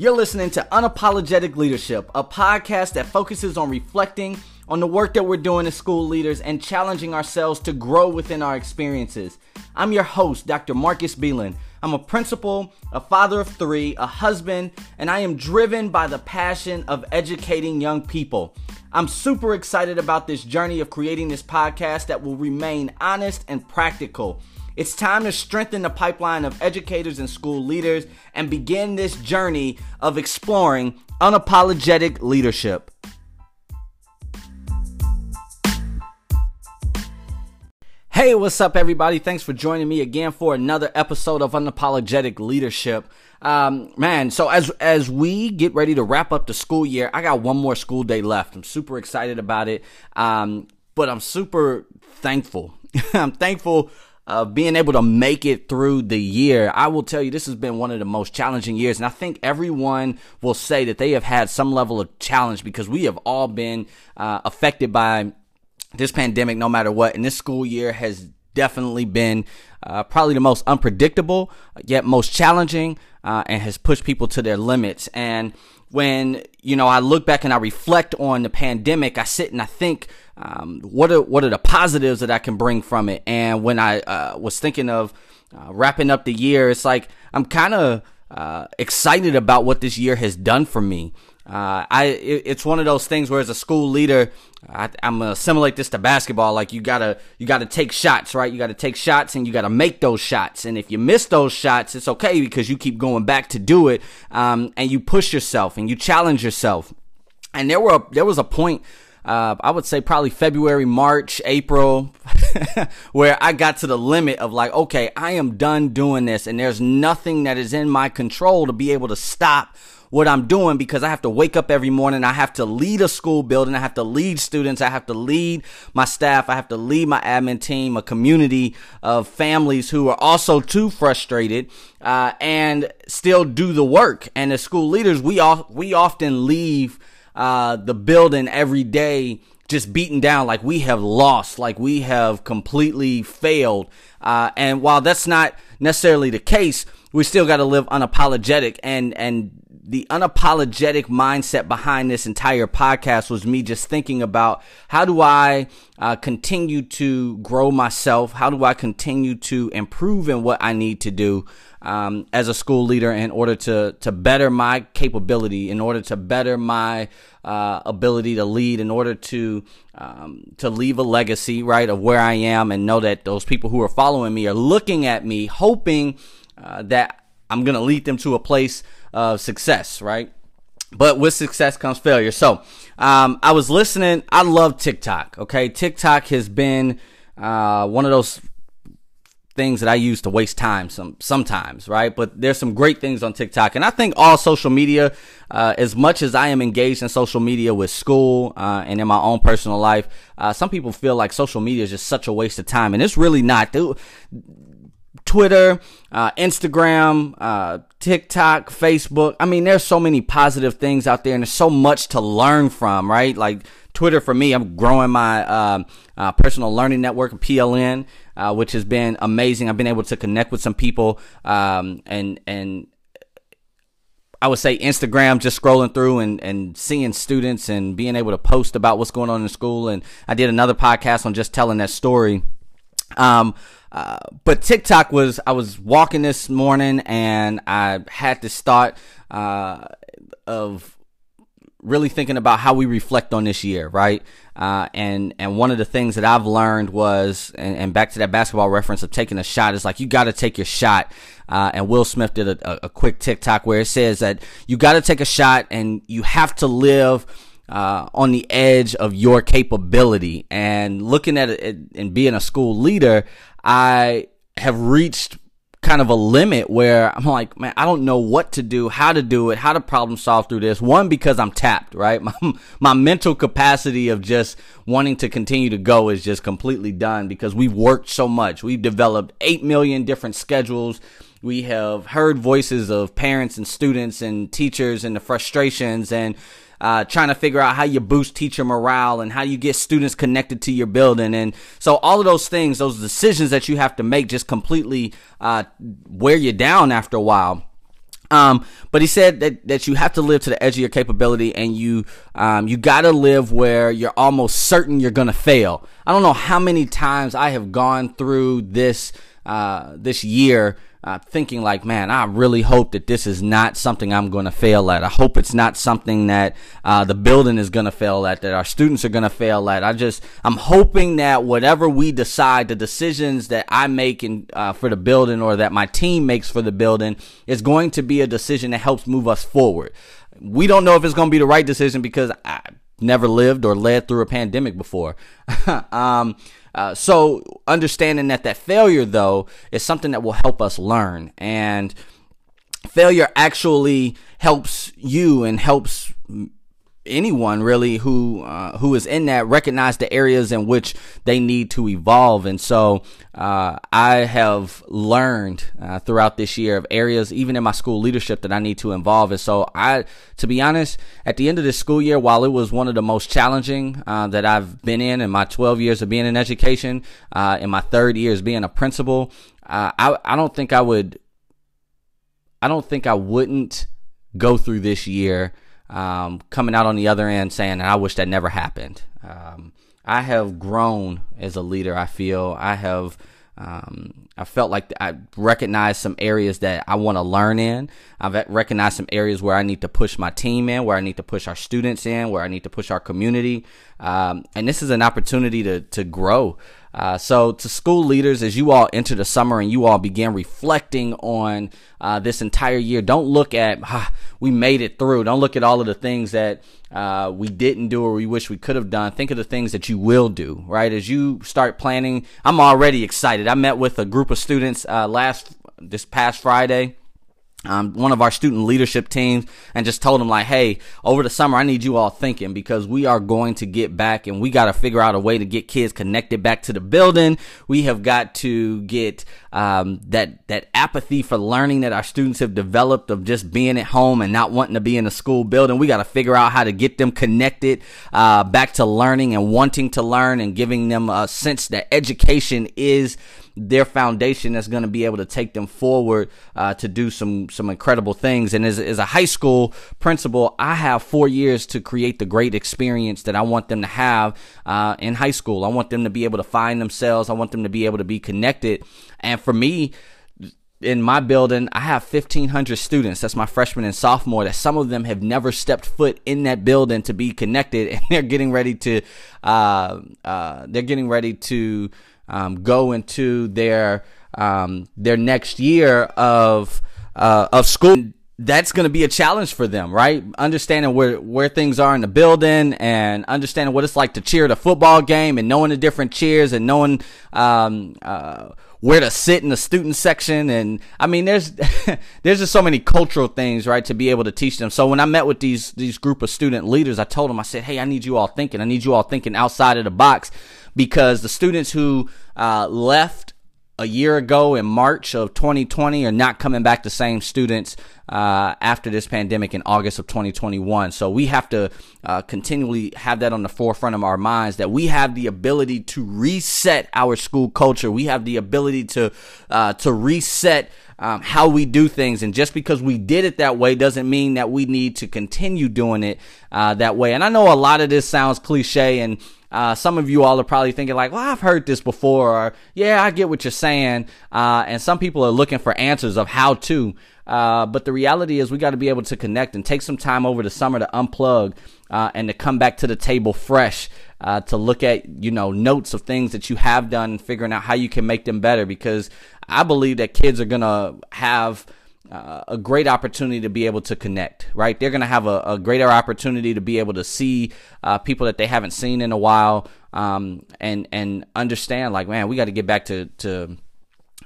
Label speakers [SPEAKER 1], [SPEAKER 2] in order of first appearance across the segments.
[SPEAKER 1] You're listening to Unapologetic Leadership, a podcast that focuses on reflecting on the work that we're doing as school leaders and challenging ourselves to grow within our experiences. I'm your host, Dr. Marcus Belin. I'm a principal, a father of three, a husband, and I am driven by the passion of educating young people. I'm super excited about this journey of creating this podcast that will remain honest and practical. It's time to strengthen the pipeline of educators and school leaders and begin this journey of exploring unapologetic leadership. Hey, what's up, everybody? Thanks for joining me again for another episode of Unapologetic Leadership. Um, man, so as as we get ready to wrap up the school year, I got one more school day left. I'm super excited about it, um, but I'm super thankful. I'm thankful of being able to make it through the year. I will tell you, this has been one of the most challenging years, and I think everyone will say that they have had some level of challenge because we have all been uh, affected by this pandemic, no matter what. And this school year has definitely been uh, probably the most unpredictable, yet most challenging, uh, and has pushed people to their limits. And when you know I look back and I reflect on the pandemic, I sit and I think, um, what are what are the positives that I can bring from it? And when I uh, was thinking of uh, wrapping up the year, it's like I'm kind of uh, excited about what this year has done for me. Uh, I it, it's one of those things where as a school leader, I, am gonna assimilate this to basketball. Like you gotta you gotta take shots, right? You gotta take shots and you gotta make those shots. And if you miss those shots, it's okay because you keep going back to do it, um, and you push yourself and you challenge yourself. And there were there was a point. Uh, I would say probably February, March, April, where I got to the limit of like, okay, I am done doing this, and there's nothing that is in my control to be able to stop what I'm doing because I have to wake up every morning. I have to lead a school building. I have to lead students. I have to lead my staff. I have to lead my admin team, a community of families who are also too frustrated, uh, and still do the work. And as school leaders, we all, we often leave, uh, the building every day just beaten down like we have lost, like we have completely failed. Uh, and while that's not necessarily the case, we still got to live unapologetic and and the unapologetic mindset behind this entire podcast was me just thinking about how do I uh, continue to grow myself? How do I continue to improve in what I need to do um, as a school leader in order to to better my capability, in order to better my uh, ability to lead, in order to um, to leave a legacy, right, of where I am, and know that those people who are following me are looking at me, hoping uh, that I'm going to lead them to a place of success, right? But with success comes failure. So, um, I was listening. I love TikTok. Okay. TikTok has been, uh, one of those things that I use to waste time some sometimes, right? But there's some great things on TikTok, and I think all social media, uh, as much as I am engaged in social media with school uh, and in my own personal life, uh, some people feel like social media is just such a waste of time, and it's really not. Twitter, uh, Instagram, uh, TikTok, Facebook. I mean, there's so many positive things out there, and there's so much to learn from, right? Like Twitter for me, I'm growing my uh, uh personal learning network, PLN, uh, which has been amazing. I've been able to connect with some people, um, and and I would say Instagram, just scrolling through and, and seeing students and being able to post about what's going on in school. And I did another podcast on just telling that story. Um, uh, but TikTok was, I was walking this morning and I had this thought, uh, of really thinking about how we reflect on this year, right? Uh, and, and one of the things that I've learned was, and, and back to that basketball reference of taking a shot is like, you got to take your shot. Uh, and Will Smith did a, a, quick TikTok where it says that you got to take a shot and you have to live, uh, on the edge of your capability. And looking at it and being a school leader, I have reached kind of a limit where I'm like, man, I don't know what to do, how to do it, how to problem solve through this. One, because I'm tapped, right? My, my mental capacity of just wanting to continue to go is just completely done because we've worked so much. We've developed 8 million different schedules. We have heard voices of parents and students and teachers and the frustrations and uh, trying to figure out how you boost teacher morale and how you get students connected to your building. And so all of those things, those decisions that you have to make just completely uh, wear you down after a while. Um, but he said that, that you have to live to the edge of your capability and you, um, you gotta live where you're almost certain you're gonna fail. I don't know how many times I have gone through this, uh, this year uh, thinking like, man, I really hope that this is not something I'm going to fail at. I hope it's not something that uh, the building is going to fail at, that our students are going to fail at. I just, I'm hoping that whatever we decide, the decisions that I make in, uh, for the building or that my team makes for the building is going to be a decision that helps move us forward. We don't know if it's going to be the right decision because I never lived or led through a pandemic before. um, uh, so understanding that that failure though is something that will help us learn and failure actually helps you and helps anyone really who uh, who is in that recognize the areas in which they need to evolve. And so uh, I have learned uh, throughout this year of areas even in my school leadership that I need to involve. And so I to be honest at the end of this school year while it was one of the most challenging uh, that I've been in in my 12 years of being in education uh, in my third year as being a principal uh, I, I don't think I would I don't think I wouldn't go through this year um, coming out on the other end saying, I wish that never happened. Um, I have grown as a leader. I feel I have. Um, I felt like I recognized some areas that I want to learn in. I've recognized some areas where I need to push my team in, where I need to push our students in, where I need to push our community. Um, and this is an opportunity to to grow. Uh, so, to school leaders, as you all enter the summer and you all begin reflecting on uh, this entire year, don't look at ah, we made it through. Don't look at all of the things that uh, we didn't do or we wish we could have done. Think of the things that you will do. Right as you start planning, I'm already excited. I met with a group of students uh, last this past Friday um, one of our student leadership teams and just told them like, Hey, over the summer, I need you all thinking because we are going to get back and we got to figure out a way to get kids connected back to the building. We have got to get, um, that, that apathy for learning that our students have developed of just being at home and not wanting to be in a school building. We got to figure out how to get them connected, uh, back to learning and wanting to learn and giving them a sense that education is, their foundation that's going to be able to take them forward uh, to do some some incredible things. And as, as a high school principal, I have four years to create the great experience that I want them to have uh, in high school. I want them to be able to find themselves. I want them to be able to be connected. And for me, in my building, I have 1,500 students. That's my freshman and sophomore. That some of them have never stepped foot in that building to be connected, and they're getting ready to, uh, uh, they're getting ready to um, go into their um, their next year of uh, of school that's going to be a challenge for them, right? Understanding where, where things are in the building and understanding what it's like to cheer the football game and knowing the different cheers and knowing, um, uh, where to sit in the student section. And I mean, there's, there's just so many cultural things, right? To be able to teach them. So when I met with these, these group of student leaders, I told them, I said, Hey, I need you all thinking. I need you all thinking outside of the box because the students who uh, left a year ago in March of 2020 are not coming back the same students uh, after this pandemic in August of 2021. So we have to uh, continually have that on the forefront of our minds that we have the ability to reset our school culture. We have the ability to uh, to reset. Um, how we do things. And just because we did it that way doesn't mean that we need to continue doing it uh, that way. And I know a lot of this sounds cliche and uh, some of you all are probably thinking like, well, I've heard this before, or yeah, I get what you're saying. Uh, and some people are looking for answers of how to. Uh, but the reality is we got to be able to connect and take some time over the summer to unplug uh, and to come back to the table fresh. Uh, to look at you know notes of things that you have done and figuring out how you can make them better because I believe that kids are gonna have uh, a great opportunity to be able to connect, right? They're going to have a, a, greater opportunity to be able to see uh, people that they haven't seen in a while, um, and and understand like, man, we got to get back to to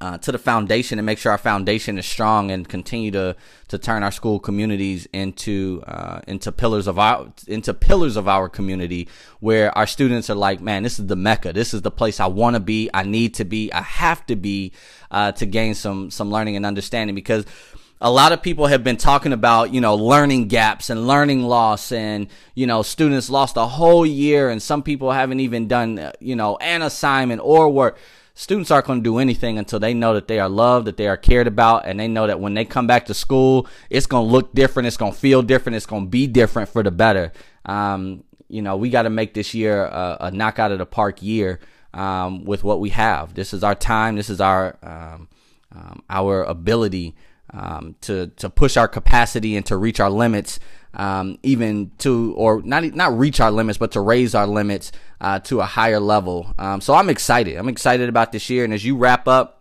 [SPEAKER 1] uh, to the foundation and make sure our foundation is strong and continue to to turn our school communities into uh, into pillars of our into pillars of our community where our students are like, man, this is the mecca. This is the place I want to be. I need to be. I have to be uh, to gain some some learning and understanding because a lot of people have been talking about, you know, learning gaps and learning loss and, you know, students lost a whole year and some people haven't even done, uh, you know, an assignment or work students aren't going to do anything until they know that they are loved, that they are cared about, and they know that when they come back to school, it's going to look different, it's going to feel different, it's going to be different for the better. Um, you know, we got to make this year a, a knock out of the park year um, with what we have. This is our time. This is our um, um our ability um, to to push our capacity and to reach our limits um, even to or not not reach our limits, but to raise our limits uh, to a higher level. Um, so I'm excited. I'm excited about this year. And as you wrap up,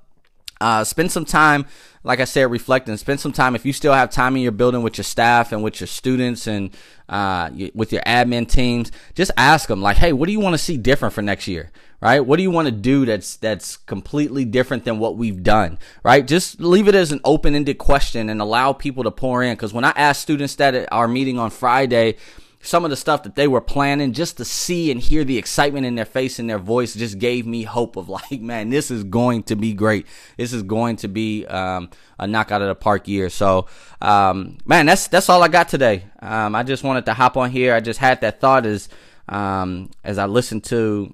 [SPEAKER 1] uh, spend some time, like I said, reflecting. Spend some time if you still have time in your building with your staff and with your students and uh, with your admin teams. Just ask them, like, hey, what do you want to see different for next year? right? What do you want to do that's that's completely different than what we've done, right? Just leave it as an open-ended question and allow people to pour in. Because when I asked students that at our meeting on Friday, some of the stuff that they were planning, just to see and hear the excitement in their face and their voice, just gave me hope of like, man, this is going to be great. This is going to be um, a knockout of the park year. So, um, man, that's that's all I got today. Um, I just wanted to hop on here. I just had that thought as um, as I listened to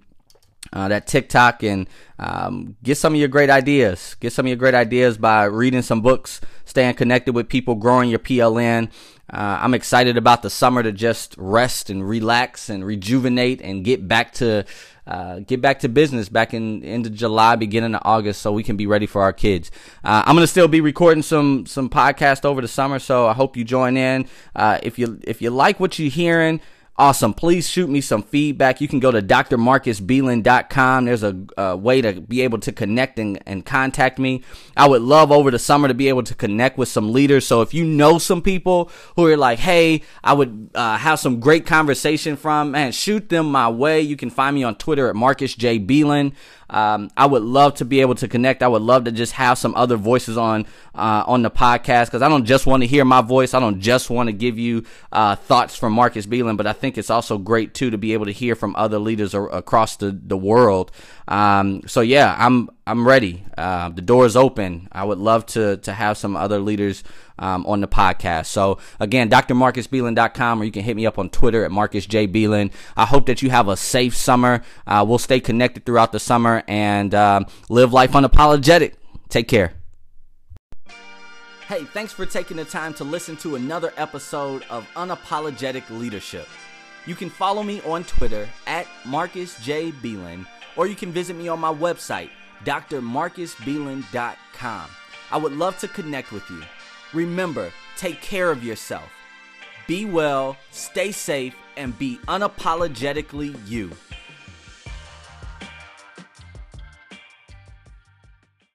[SPEAKER 1] uh, that TikTok and um, get some of your great ideas. Get some of your great ideas by reading some books, staying connected with people, growing your PLN. Uh, I'm excited about the summer to just rest and relax and rejuvenate and get back to uh, get back to business back in into July, beginning of August, so we can be ready for our kids. Uh, I'm gonna still be recording some some podcast over the summer, so I hope you join in. Uh, if you if you like what you're hearing. Awesome. Please shoot me some feedback. You can go to drmarcusbelin.com. There's a, a, way to be able to connect and, and contact me. I would love over the summer to be able to connect with some leaders. So if you know some people who are like, hey, I would uh, have some great conversation from, man, shoot them my way. You can find me on Twitter at Marcus J. Um, I would love to be able to connect. I would love to just have some other voices on uh, on the podcast because I don't just want to hear my voice. I don't just want to give you uh, thoughts from Marcus Belin, but I think it's also great too to be able to hear from other leaders across the the world. Um, so yeah, I'm I'm ready. Uh, the door is open. I would love to to have some other leaders um, on the podcast. So again, drmarcusbelin.com, or you can hit me up on Twitter at Marcus J Belin. I hope that you have a safe summer. Uh, we'll stay connected throughout the summer and um, live life unapologetic. Take care. Hey, thanks for taking the time to listen to another episode of Unapologetic Leadership. You can follow me on Twitter at Marcus J. Belin, or you can visit me on my website, drmarcusbelin.com. I would love to connect with you. Remember, take care of yourself. Be well, stay safe, and be unapologetically you.